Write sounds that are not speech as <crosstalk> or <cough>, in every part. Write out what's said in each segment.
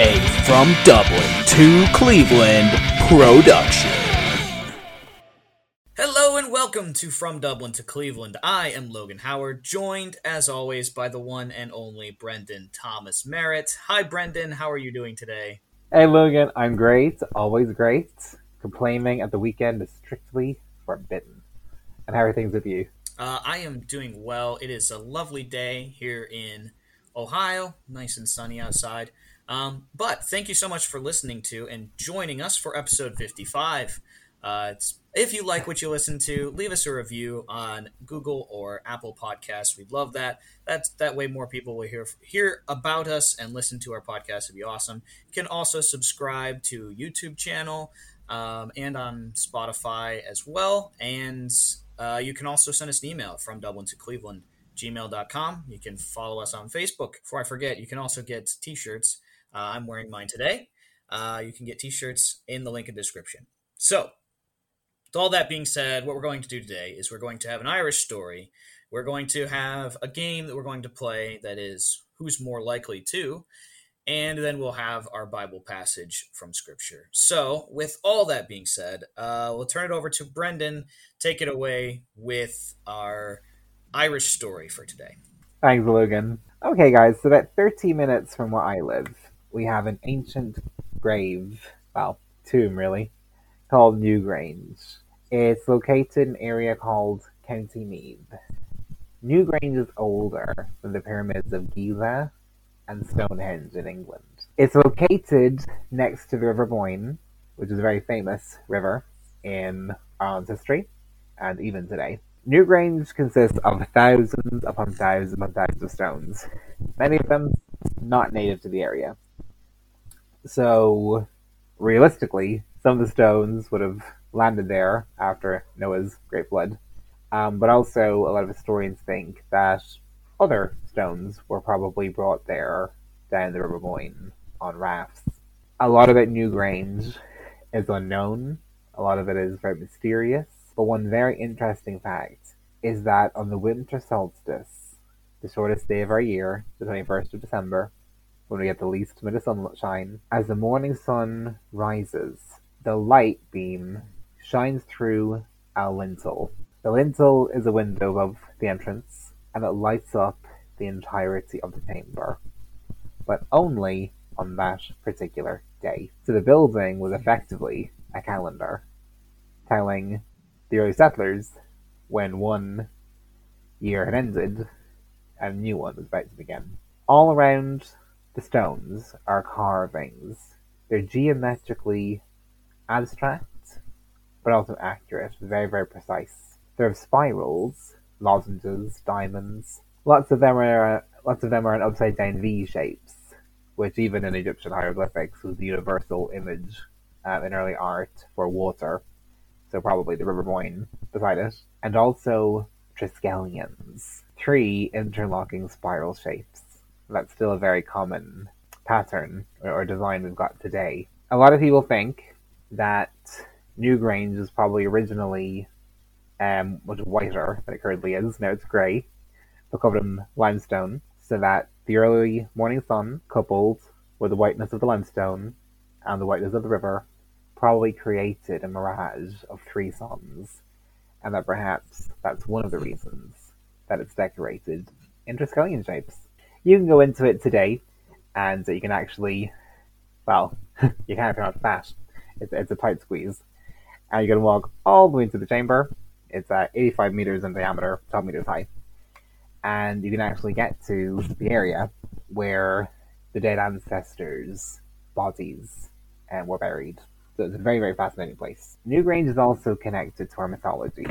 a From Dublin to Cleveland production. Hello and welcome to From Dublin to Cleveland. I am Logan Howard, joined as always by the one and only Brendan Thomas Merritt. Hi, Brendan. How are you doing today? Hey, Logan. I'm great. Always great. Complaining at the weekend is strictly forbidden. And how are things with you? Uh, I am doing well. It is a lovely day here in Ohio, nice and sunny outside. Um, but thank you so much for listening to and joining us for episode 55. Uh, if you like what you listen to, leave us a review on Google or Apple Podcasts. We'd love that. That's that way more people will hear hear about us and listen to our podcast. It'd be awesome. You can also subscribe to YouTube channel um, and on Spotify as well. And uh, you can also send us an email from Dublin to Cleveland gmail.com. You can follow us on Facebook. Before I forget, you can also get t-shirts. Uh, I'm wearing mine today. Uh, you can get t-shirts in the link in the description. So with all that being said, what we're going to do today is we're going to have an Irish story. We're going to have a game that we're going to play that is who's more likely to, and then we'll have our Bible passage from Scripture. So, with all that being said, uh, we'll turn it over to Brendan. Take it away with our Irish story for today. Thanks, Logan. Okay, guys, so about 30 minutes from where I live, we have an ancient grave, well, tomb really, called Newgrange. It's located in an area called County Meath. Newgrange is older than the pyramids of Giza and Stonehenge in England. It's located next to the River Boyne, which is a very famous river in Ireland's history and even today. Newgrange consists of thousands upon thousands upon thousands of stones, many of them not native to the area. So, realistically, some of the stones would have landed there after Noah's Great Flood. Um, but also, a lot of historians think that other stones were probably brought there down the River Boyne on rafts. A lot about Newgrange is unknown. A lot of it is very mysterious. But one very interesting fact is that on the winter solstice, the shortest day of our year, the 21st of December, when we get the least bit of sunshine, as the morning sun rises, the light beam shines through a lintel. The lintel is a window above the entrance, and it lights up the entirety of the chamber, but only on that particular day. So the building was effectively a calendar, telling the early settlers when one year had ended and a new one was about to begin. All around the stones are carvings. They're geometrically abstract but also accurate, very, very precise. There are spirals, lozenges, diamonds. Lots of them are lots of them are in upside down V shapes, which even in Egyptian hieroglyphics was the universal image uh, in early art for water. So probably the River Boyne beside it, and also triskelions, three interlocking spiral shapes. That's still a very common pattern or, or design we've got today. A lot of people think that Newgrange is probably originally um, was whiter than it currently is. Now it's grey, but covered in limestone, so that the early morning sun, coupled with the whiteness of the limestone and the whiteness of the river, probably created a mirage of three suns, and that perhaps that's one of the reasons that it's decorated in Triskelion shapes. You can go into it today, and you can actually, well, <laughs> you can if you're not fat. It's, it's a tight squeeze and you can walk all the way into the chamber. It's uh, 85 meters in diameter, 12 meters high, and you can actually get to the area where the dead ancestors' bodies uh, were buried. So it's a very, very fascinating place. Newgrange is also connected to our mythology,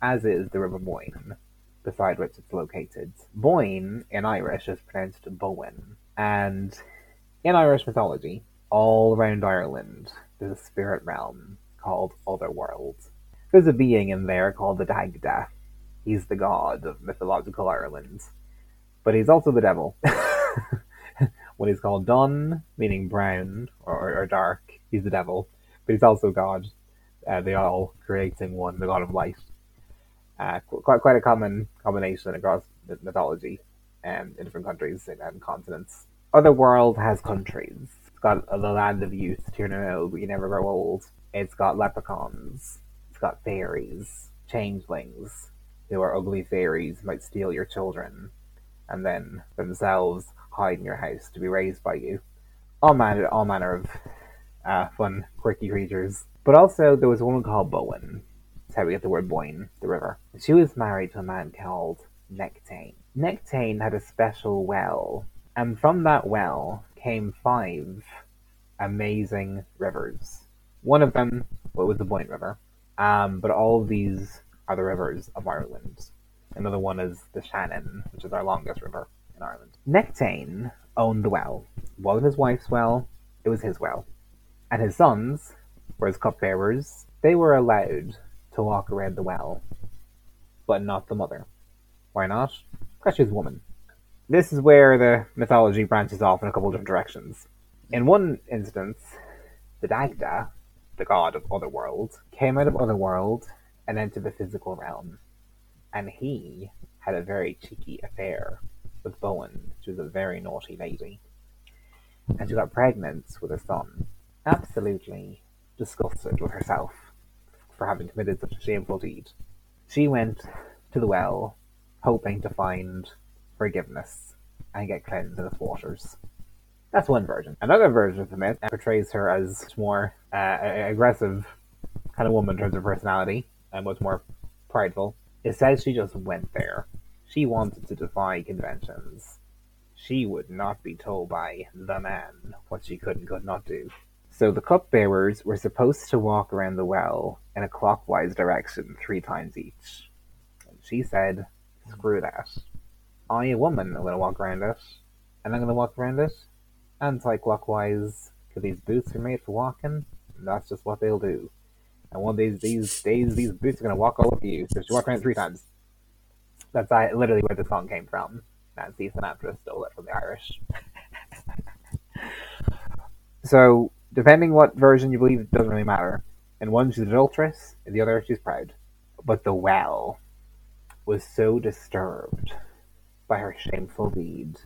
as is the River Boyne, beside which it's located. Boyne in Irish is pronounced Bowen, and in Irish mythology, all around Ireland, there's a spirit realm called Otherworld. There's a being in there called the Dagda. He's the god of mythological Ireland. But he's also the devil. <laughs> when he's called Dun, meaning brown or, or, dark, he's the devil. But he's also God. Uh, they all creating one, the god of light. Uh, quite quite a common combination across mythology um, in different countries and continents. Otherworld has countries. It's got the land of youth, know, but you never grow old. It's got leprechauns. It's got fairies, changelings, who are ugly fairies, might steal your children, and then themselves hide in your house to be raised by you. All manner, all manner of uh, fun, quirky creatures. But also, there was a woman called Bowen. How we get the word Boyne, the river. She was married to a man called Nechtan. Nechtan had a special well, and from that well came five amazing rivers. One of them was the Boyne River, um, but all of these are the rivers of Ireland. Another one is the Shannon, which is our longest river in Ireland. Nechtan owned the well. It wasn't his wife's well, it was his well. And his sons were his cupbearers. They were allowed to walk around the well, but not the mother. Why not? Because she's a woman. This is where the mythology branches off in a couple of different directions. In one instance, the Dagda, the god of Otherworld, came out of Otherworld and entered the physical realm. And he had a very cheeky affair with Bowen. She was a very naughty lady. And she got pregnant with a son. Absolutely disgusted with herself for having committed such a shameful deed. She went to the well, hoping to find forgiveness and get cleansed in its waters. That's one version. Another version of the myth portrays her as more uh, aggressive kind of woman in terms of personality and was more prideful. It says she just went there. She wanted to defy conventions. She would not be told by the man what she could and could not do. So the cupbearers were supposed to walk around the well in a clockwise direction three times each. And she said, screw that. I, a woman, am going to walk around it, and I'm going to walk around it anti-clockwise, because these boots are made for walking, and that's just what they'll do. And one of these, these days, these boots are going to walk all over you, so she walk around three times. That's uh, literally where the song came from. Nancy Sinatra stole it from the Irish. <laughs> so, depending what version you believe, it doesn't really matter. In one, she's adulteress, in the other, she's proud. But the well was so disturbed by her shameful deed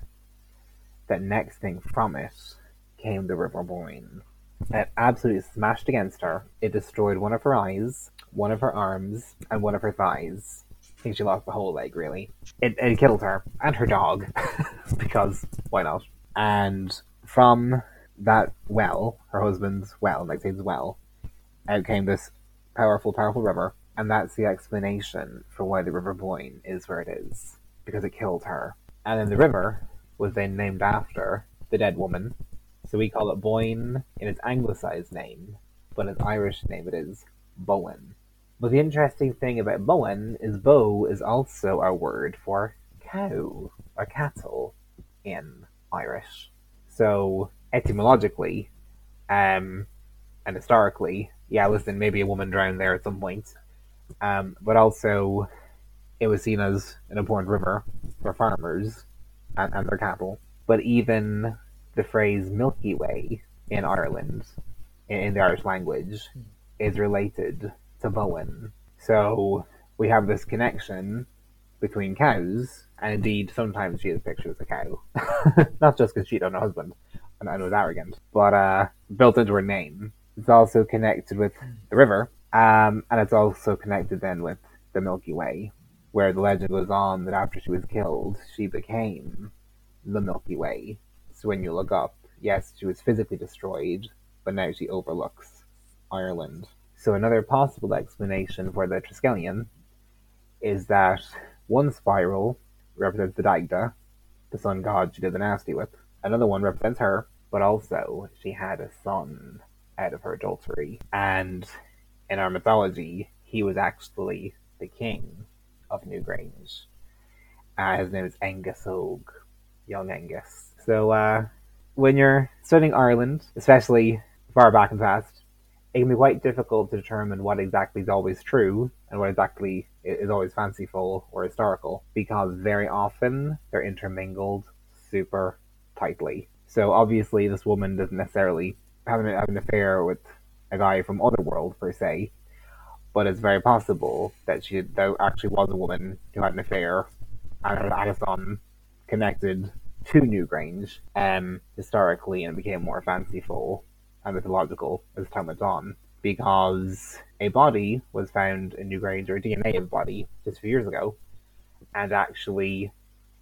that next thing from it came the River Boyne. It absolutely smashed against her. It destroyed one of her eyes, one of her arms, and one of her thighs. I think she lost the whole leg, really. It, it killed her and her dog, <laughs> because why not? And from that well, her husband's well, like Satan's well, out came this powerful, powerful river, and that's the explanation for why the River Boyne is where it is, because it killed her. And then the river was then named after the dead woman, so we call it Boyne in its anglicized name, but in its Irish name it is Bowen. But the interesting thing about Bowen is bow is also our word for cow or cattle in Irish. So etymologically, um, and historically, yeah, listen, maybe a woman drowned there at some point. Um, but also, it was seen as an important river for farmers and, and their cattle. But even the phrase Milky Way in Ireland, in, in the Irish language, is related to Bowen. So we have this connection between cows, and indeed, sometimes she is pictured as a cow. <laughs> Not just because she don't husband and, and was arrogant, but uh, built into her name. It's also connected with the river, um, and it's also connected then with the Milky Way, where the legend goes on that after she was killed, she became the Milky Way. So when you look up, yes, she was physically destroyed, but now she overlooks Ireland. So another possible explanation for the Triskelion is that one spiral represents the Dagda, the sun god she did the nasty with. Another one represents her, but also she had a son out of her adultery. And in our mythology, he was actually the king of Newgrange. Uh, his name is Angus Og young Angus. So uh, when you're studying Ireland, especially far back and past, it can be quite difficult to determine what exactly is always true and what exactly is always fanciful or historical because very often they're intermingled super tightly. So obviously, this woman doesn't necessarily have an, have an affair with a guy from Otherworld per se, but it's very possible that she that actually was a woman who had an affair and had a connected to Newgrange um, historically and became more fanciful and mythological as time went on. Because a body was found in Newgrange, or DNA of a body, just a few years ago, and actually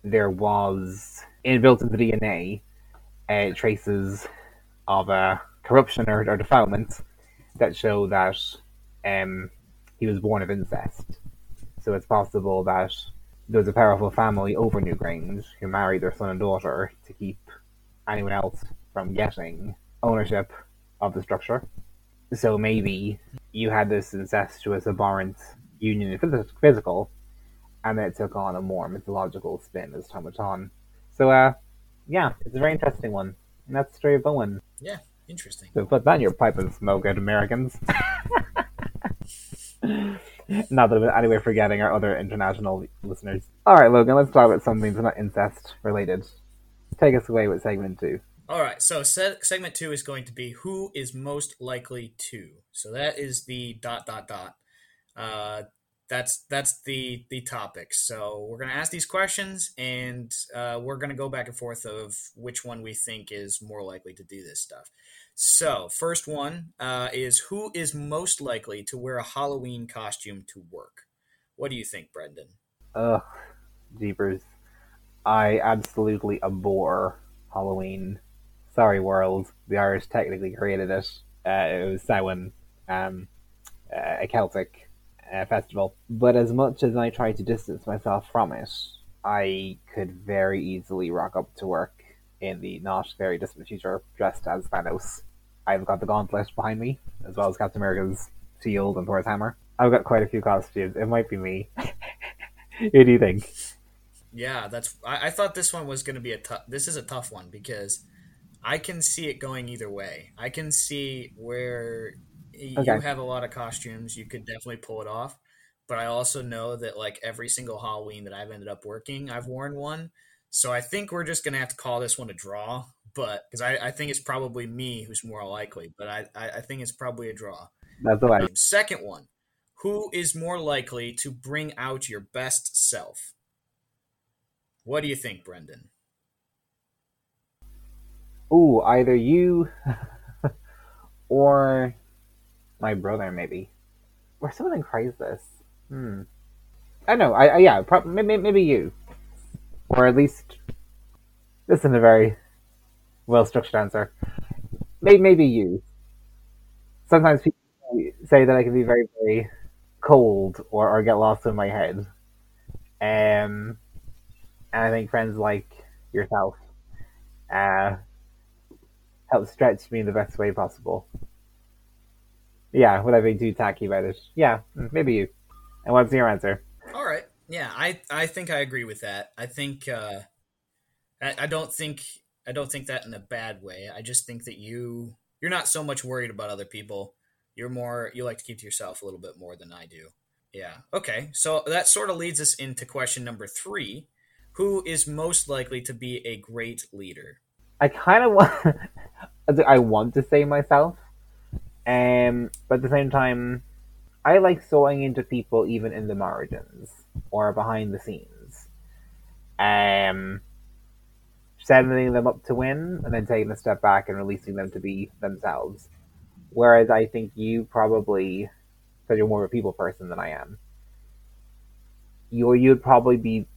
there was inbuilt into the DNA uh, traces of uh, corruption or, or defilement that show that um, he was born of incest. So it's possible that there was a powerful family over Newgrange who married their son and daughter to keep anyone else from getting ownership of the structure. So maybe you had this incestuous, abhorrent union physical, and then it took on a more mythological spin as time went on. So, uh, yeah, it's a very interesting one. And that's the story of Bowen. Yeah, interesting. So put that in your pipe and smoke it, Americans. <laughs> not that I'm anyway forgetting our other international listeners. Alright, Logan, let's talk about something that's not incest related. Take us away with segment two. All right, so se- segment two is going to be who is most likely to. So that is the dot dot dot. Uh, that's that's the the topic. So we're gonna ask these questions, and uh, we're gonna go back and forth of which one we think is more likely to do this stuff. So first one uh, is who is most likely to wear a Halloween costume to work. What do you think, Brendan? Ugh, jeepers! I absolutely abhor Halloween sorry world, the Irish technically created it. Uh, it was Samhain, um, uh, a Celtic uh, festival. But as much as I try to distance myself from it, I could very easily rock up to work in the not very distant future dressed as Thanos. I've got the gauntlet behind me, as well as Captain America's shield and Thor's hammer. I've got quite a few costumes. It might be me. <laughs> Who do you think? Yeah, that's. I, I thought this one was going to be a tough. This is a tough one because I can see it going either way. I can see where okay. you have a lot of costumes, you could definitely pull it off. But I also know that like every single Halloween that I've ended up working, I've worn one. So I think we're just gonna have to call this one a draw. But because I, I think it's probably me who's more likely, but I, I, I think it's probably a draw. That's the way. Um, second one, who is more likely to bring out your best self? What do you think, Brendan? Ooh, either you <laughs> or my brother, maybe. Or someone in crisis. Hmm. I know. I, I yeah. Pro- maybe, maybe you, or at least this isn't a very well structured answer. Maybe maybe you. Sometimes people say that I can be very very cold or, or get lost in my head. Um, and I think friends like yourself uh, help stretch me in the best way possible. Yeah, without being too tacky about it. Yeah, mm, maybe you. And what's your answer? All right. Yeah, I I think I agree with that. I think uh, I, I don't think I don't think that in a bad way. I just think that you you're not so much worried about other people. You're more you like to keep to yourself a little bit more than I do. Yeah. Okay. So that sort of leads us into question number three: Who is most likely to be a great leader? I kind of want. <laughs> I want to say myself, um, but at the same time, I like sewing into people even in the margins or behind the scenes. Um, setting them up to win and then taking a step back and releasing them to be themselves. Whereas I think you probably, because you're more of a people person than I am, you you'd probably be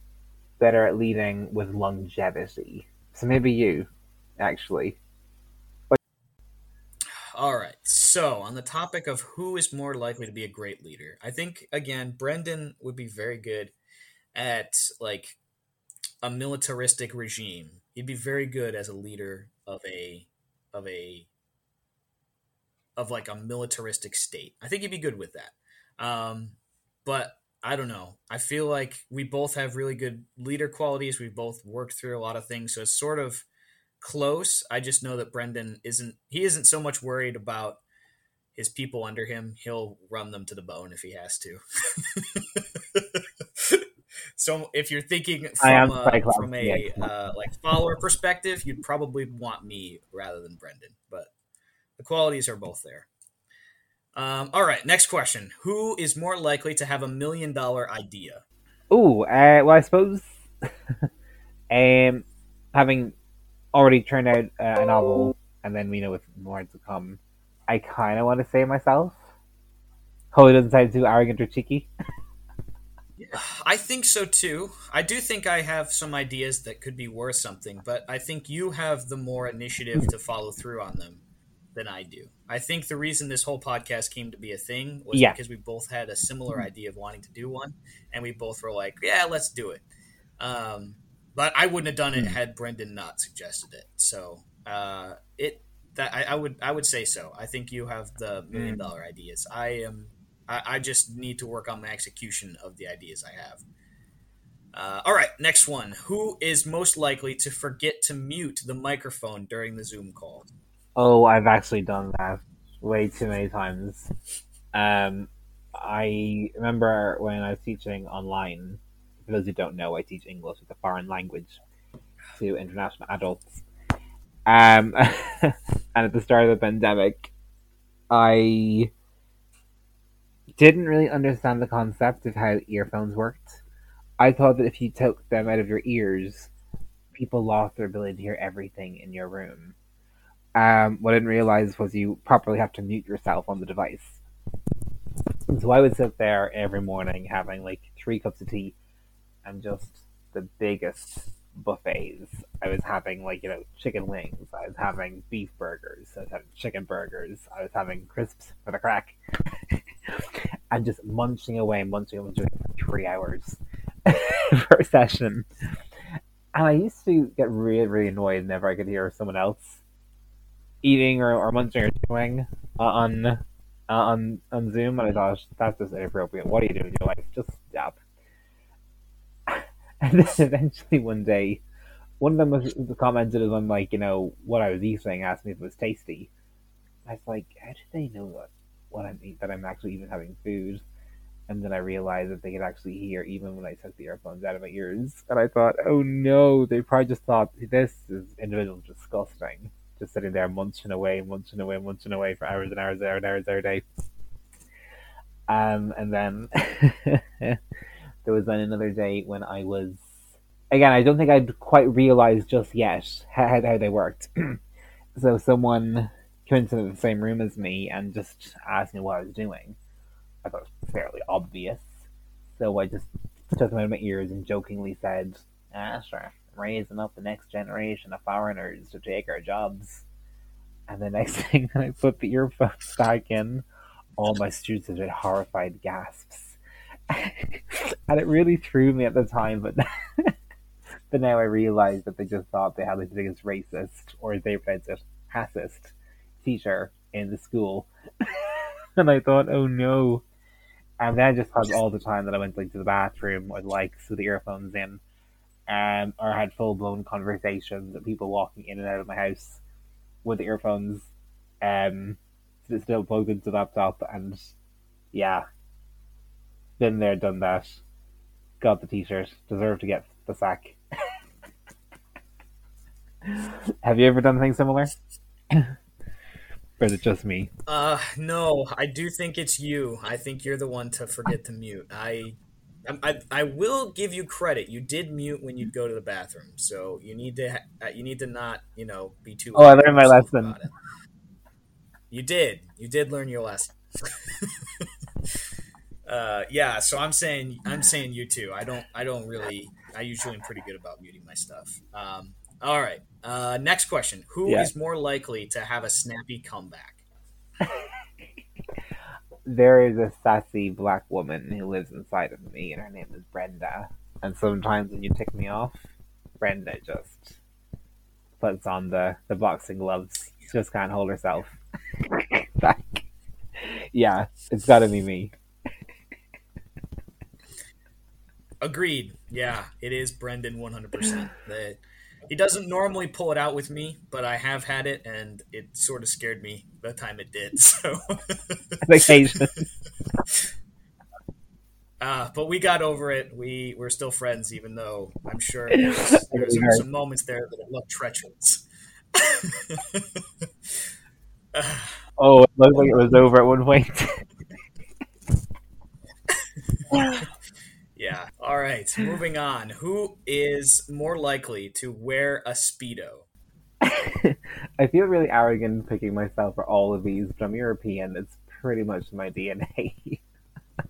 better at leading with longevity. So maybe you, actually. All right. So, on the topic of who is more likely to be a great leader, I think again Brendan would be very good at like a militaristic regime. He'd be very good as a leader of a of a of like a militaristic state. I think he'd be good with that. Um, but I don't know. I feel like we both have really good leader qualities. We've both worked through a lot of things, so it's sort of close. I just know that Brendan isn't he isn't so much worried about his people under him. He'll run them to the bone if he has to. <laughs> so if you're thinking from a, from a uh, like follower perspective, you'd probably want me rather than Brendan, but the qualities are both there. Um, all right, next question: Who is more likely to have a million dollar idea? Oh, uh, well, I suppose. <laughs> um, having already turned out uh, a novel, and then we know with more to come, I kind of want to say myself. Hope it doesn't sound too arrogant or cheeky. <sighs> I think so too. I do think I have some ideas that could be worth something, but I think you have the more initiative to follow through on them than I do. I think the reason this whole podcast came to be a thing was Yeah. because we both had a similar idea of wanting to do one, and we both were like, "Yeah, let's do it." Um, but I wouldn't have done it had Brendan not suggested it. So uh, it that I, I would I would say so. I think you have the million dollar ideas. I am. I, I just need to work on my execution of the ideas I have. Uh, all right, next one. Who is most likely to forget to mute the microphone during the Zoom call? Oh, I've actually done that way too many times. Um, I remember when I was teaching online. For those who don't know, I teach English as a foreign language to international adults. Um, <laughs> and at the start of the pandemic, I didn't really understand the concept of how earphones worked. I thought that if you took them out of your ears, people lost their ability to hear everything in your room. Um, what I didn't realize was you properly have to mute yourself on the device. So I would sit there every morning having like three cups of tea and just the biggest buffets. I was having like, you know, chicken wings. I was having beef burgers. I was having chicken burgers. I was having crisps for the crack. <laughs> and just munching away, munching away, for three hours <laughs> per session. And I used to get really, really annoyed whenever I could hear someone else eating or, or munching or chewing on uh, on on Zoom, and I thought that's just inappropriate. What are you doing with your life? Just. <laughs> And then eventually one day, one of them was commented on like you know what I was eating, asked me if it was tasty. I was like, how did they know that what I'm eating, that I'm actually even having food? And then I realized that they could actually hear even when I took the earphones out of my ears. And I thought, oh no, they probably just thought this is individual disgusting just sitting there munching away, munching away, munching away for hours and hours and hours and hours every day. Um, and then <laughs> there was then another day when I was again. I don't think I'd quite realized just yet how how they worked. <clears throat> so someone came into the same room as me and just asked me what I was doing. I thought it was fairly obvious, so I just took them out of my ears and jokingly said, "Ah, sure." raising up the next generation of foreigners to take our jobs. And the next <laughs> thing that I put the earphones back in, all my students had horrified gasps. <laughs> and it really threw me at the time, but <laughs> but now I realize that they just thought they had the biggest racist, or they pronounced it, racist teacher in the school. <laughs> and I thought, oh no. And then I just thought all the time that I went like to the bathroom with like with the earphones in um, or had full blown conversations with people walking in and out of my house with the earphones um, still plugged into the laptop. And yeah, been there, done that. Got the t shirt, deserve to get the sack. <laughs> Have you ever done anything similar? <coughs> or is it just me? Uh, no, I do think it's you. I think you're the one to forget to mute. I, I, I will give you credit. You did mute when you'd go to the bathroom, so you need to, ha- you need to not, you know, be too. Oh, I learned my lesson. You did. You did learn your lesson. <laughs> uh, yeah. So I'm saying, I'm saying you too. I don't, I don't really. I usually am pretty good about muting my stuff. Um, all right. Uh, next question: Who is Yeah. more likely to have a snappy comeback? <laughs> there is a sassy black woman who lives inside of me, and her name is Brenda. And sometimes when you tick me off, Brenda just puts on the, the boxing gloves. She just can't hold herself. <laughs> back. Yeah, it's gotta be me. Agreed. Yeah, it is Brendan 100%. That he doesn't normally pull it out with me, but I have had it, and it sort of scared me the time it did. <laughs> So, Vacation. <laughs> uh, but we got over it. We we're still friends, even though I'm sure there's, <laughs> there's Very. some moments there that looked treacherous. Oh, it looked like it was over at one point. Yeah. All right, moving on. Who is more likely to wear a speedo? <laughs> I feel really arrogant picking myself for all of these, but I'm European. It's pretty much my DNA.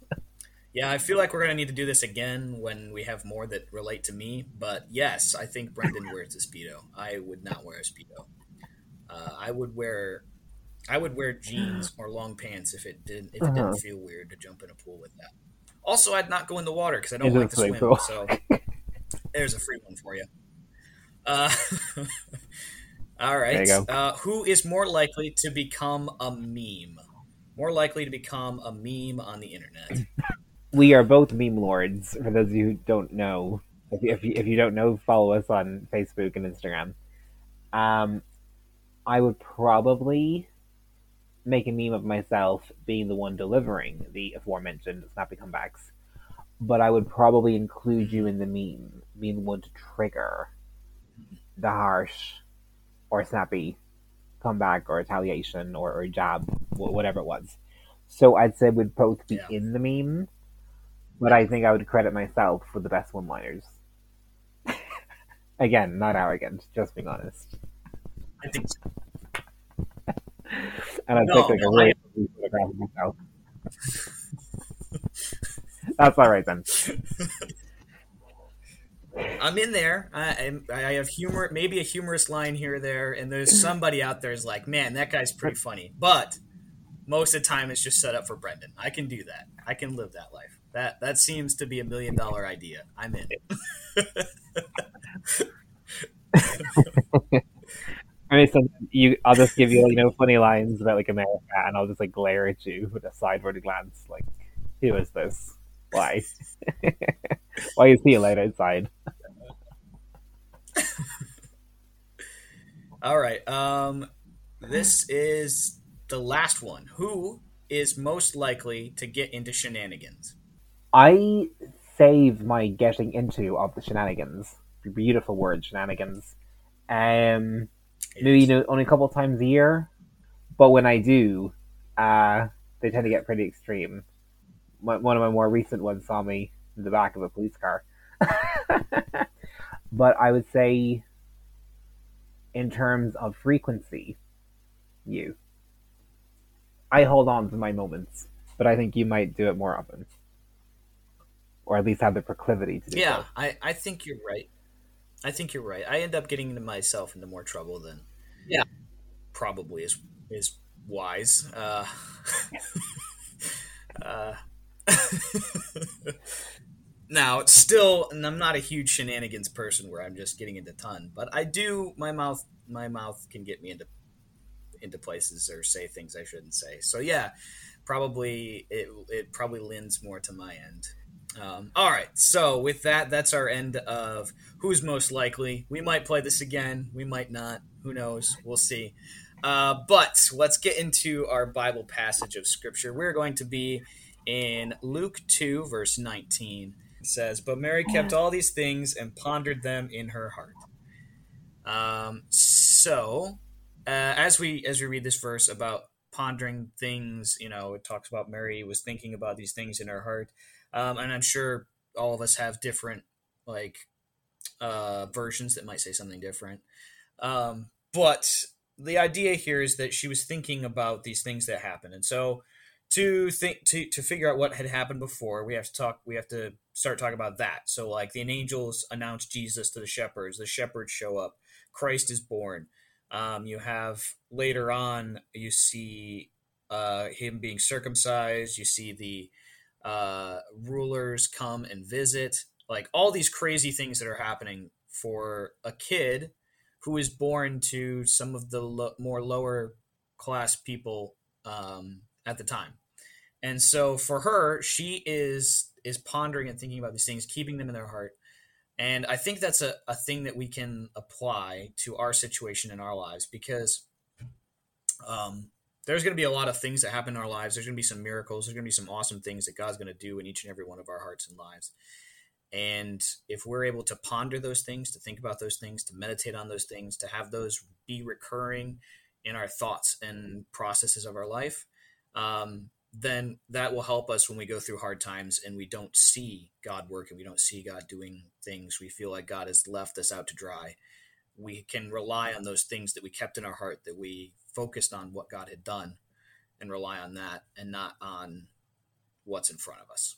<laughs> yeah, I feel like we're gonna need to do this again when we have more that relate to me. But yes, I think Brendan wears a speedo. I would not wear a speedo. Uh, I would wear, I would wear jeans <gasps> or long pants if it didn't if it uh-huh. didn't feel weird to jump in a pool with that. Also, I'd not go in the water because I don't like to swim. So <laughs> there's a free one for <laughs> you. Uh, all right. Uh, who is more likely to become a meme? More likely to become a meme on the internet. <laughs> We are both meme lords. For those of you who don't know, if you, if you, if you don't know, follow us on Facebook and Instagram. Um, I would probably make a meme of myself being the one delivering the aforementioned snappy comebacks, but I would probably include you in the meme, being the one to trigger the harsh or snappy comeback or retaliation or, or jab, whatever it was. So I'd say we'd both be yeah. in the meme, but I think I would credit myself for the best one liners. <laughs> Again, not arrogant, just being honest. I think so. <laughs> and I no, picked like no, a really ugly photograph of myself. That's all right then. I'm in there. I, I have humor, maybe a humorous line here or there, and there's somebody out there is like, man, that guy's pretty funny. But most of the time, it's just set up for Brendan. I can do that. I can live that life. That that seems to be a million dollar idea. I'm in. <laughs> <laughs> <laughs> You, I'll just give you, you know, funny lines about like America, and I'll just like glare at you with a sideways glance, like, who is this? Why? <laughs> Why is he allowed outside? <laughs> All right. Um, this is the last one. Who is most likely to get into shenanigans? I save my getting into of the shenanigans. Beautiful word, shenanigans. Um, maybe you know only a couple times a year, but when I do, uh, they tend to get pretty extreme. One of my more recent ones saw me in the back of a police car. <laughs> but I would say, in terms of frequency, you. I hold on to my moments, but I think you might do it more often, or at least have the proclivity to do yeah, so. I, I think you're right. I think you're right. I end up getting into myself into more trouble than yeah probably is is wise. Uh, <laughs> uh, <laughs> now it's still, and I'm not a huge shenanigans person where I'm just getting into ton, but I do. My mouth, my mouth can get me into into places or say things I shouldn't say. So yeah, probably it it probably lends more to my end. Um, all right. So with that, that's our end of who's most likely. We might play this again. We might not. Who knows? We'll see. Uh, but let's get into our Bible passage of Scripture. We're going to be in Luke 2, verse 19. It says, But Mary kept all these things and pondered them in her heart. Um, so, uh, as we as we read this verse about pondering things, you know, it talks about Mary was thinking about these things in her heart. Um, and I'm sure all of us have different like uh, versions that might say something different. Um, but the idea here is that she was thinking about these things that happened, and so to think to to figure out what had happened before, we have to talk. We have to start talking about that. So, like the angels announce Jesus to the shepherds. The shepherds show up. Christ is born. Um, you have later on, you see uh, him being circumcised. You see the uh, rulers come and visit, like all these crazy things that are happening for a kid who is born to some of the lo- more lower class people um, at the time. And so for her, she is is pondering and thinking about these things, keeping them in their heart. And I think that's a, a thing that we can apply to our situation in our lives because um, there's going to be a lot of things that happen in our lives. There's going to be some miracles. There's going to be some awesome things that God's going to do in each and every one of our hearts and lives. And if we're able to ponder those things, to think about those things, to meditate on those things, to have those be recurring in our thoughts and processes of our life, um, then that will help us when we go through hard times and we don't see God working, we don't see God doing things. We feel like God has left us out to dry. We can rely on those things that we kept in our heart, that we focused on what God had done and rely on that and not on what's in front of us.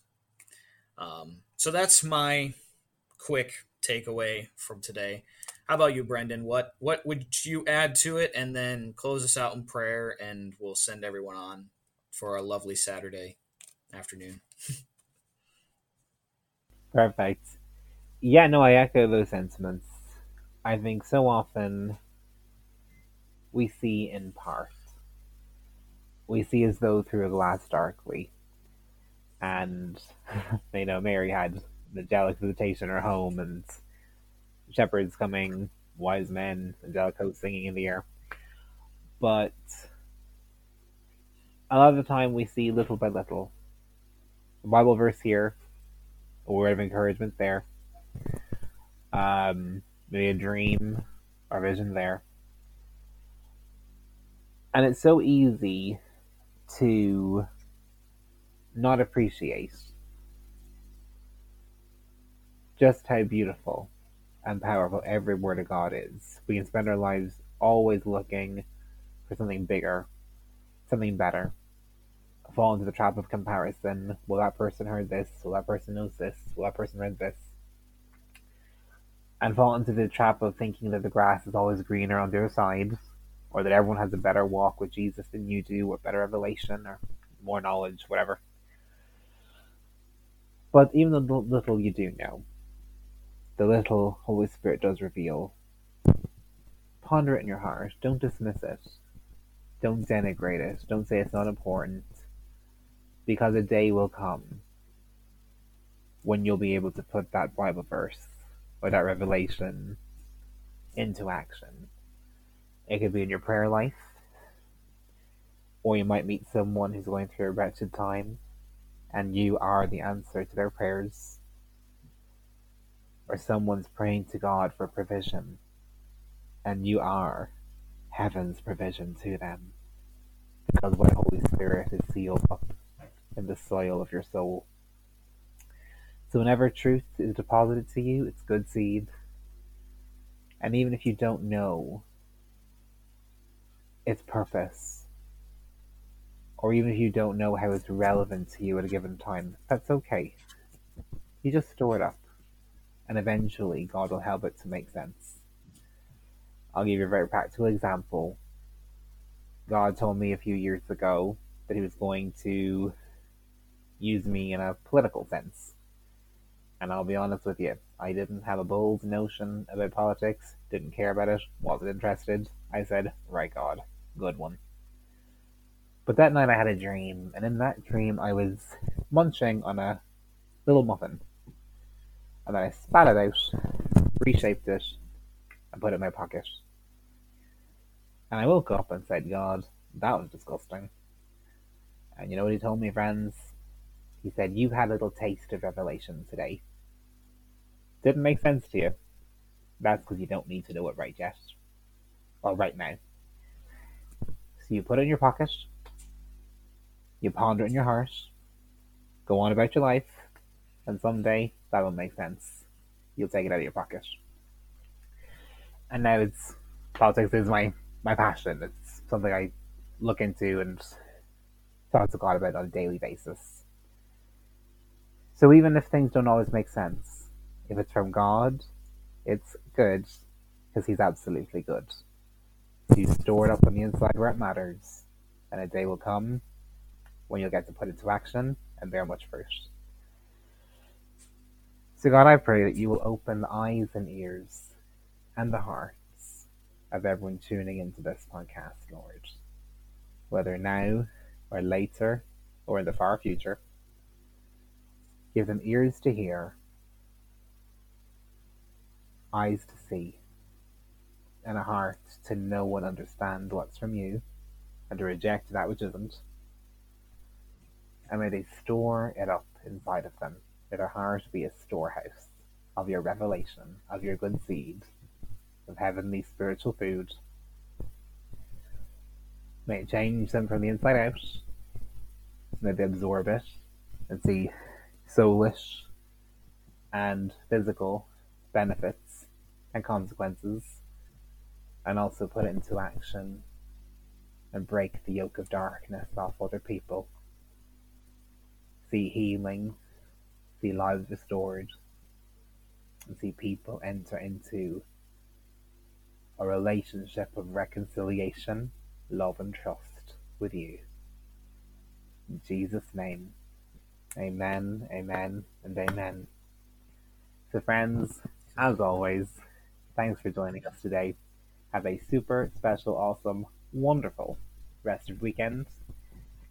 Um, so that's my quick takeaway from today. How about you, Brendan? What what would you add to it, and then close us out in prayer, and we'll send everyone on for a lovely Saturday afternoon. <laughs> Perfect. Yeah, no, I echo those sentiments. I think so often we see in part. We see as though through a glass darkly. And, <laughs> you know, Mary had the angelic visitation in her home and shepherds coming, wise men, angelic hosts singing in the air. But a lot of the time we see little by little. A Bible verse here, a word of encouragement there. Um, maybe a dream or vision there. And it's so easy to not appreciate just how beautiful and powerful every word of God is. We can spend our lives always looking for something bigger, something better. Fall into the trap of comparison. Will that person heard this? Will that person knows this? Will that person read this? And fall into the trap of thinking that the grass is always greener on the other side, or that everyone has a better walk with Jesus than you do, or better revelation, or more knowledge, whatever. But even the little you do know, the little Holy Spirit does reveal, ponder it in your heart. Don't dismiss it. Don't denigrate it. Don't say it's not important. Because a day will come when you'll be able to put that Bible verse or that revelation into action. It could be in your prayer life, or you might meet someone who's going through a wretched time, and you are the answer to their prayers. Or someone's praying to God for provision, and you are heaven's provision to them. Because what Holy Spirit is sealed up in the soil of your soul. So whenever truth is deposited to you, it's good seed. And even if you don't know its purpose, or even if you don't know how it's relevant to you at a given time, that's okay. You just store it up, and eventually God will help it to make sense. I'll give you a very practical example. God told me a few years ago that He was going to use me in a political sense. And I'll be honest with you, I didn't have a bold notion about politics, didn't care about it, wasn't interested. I said, right God, good one. But that night I had a dream, and in that dream I was munching on a little muffin. And then I spat it out, reshaped it, and put it in my pocket. And I woke up and said, God, that was disgusting. And you know what he told me, friends? He said, You had a little taste of revelation today. Didn't make sense to you. That's because you don't need to know it right yet. Or right now. So you put it in your pocket, you ponder it in your heart, go on about your life, and someday that'll make sense. You'll take it out of your pocket. And now it's politics is my my passion. It's something I look into and talk to God about on a daily basis. So even if things don't always make sense, if it's from God, it's good because He's absolutely good. He's stored up on the inside where it matters, and a day will come when you'll get to put it to action and bear much fruit. So, God, I pray that you will open the eyes and ears and the hearts of everyone tuning into this podcast, Lord. Whether now or later or in the far future, give them ears to hear, eyes to see, and a heart to know and understand what's from you and to reject that which isn't. And may they store it up inside of them. May their heart be a storehouse of your revelation, of your good seed of heavenly spiritual food. May it change them from the inside out maybe absorb it and see soulish and physical benefits and consequences, and also put it into action and break the yoke of darkness off other people. See healing, see lives restored, and see people enter into a relationship of reconciliation, love, and trust with you. In Jesus' name, amen, amen, and amen. So, friends, as always, thanks for joining us today. Have a super special, awesome, wonderful rest of weekend,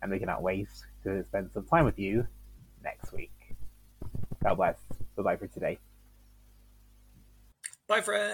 and we cannot wait to spend some time with you next week. God bless. Bye bye for today. Bye, friends.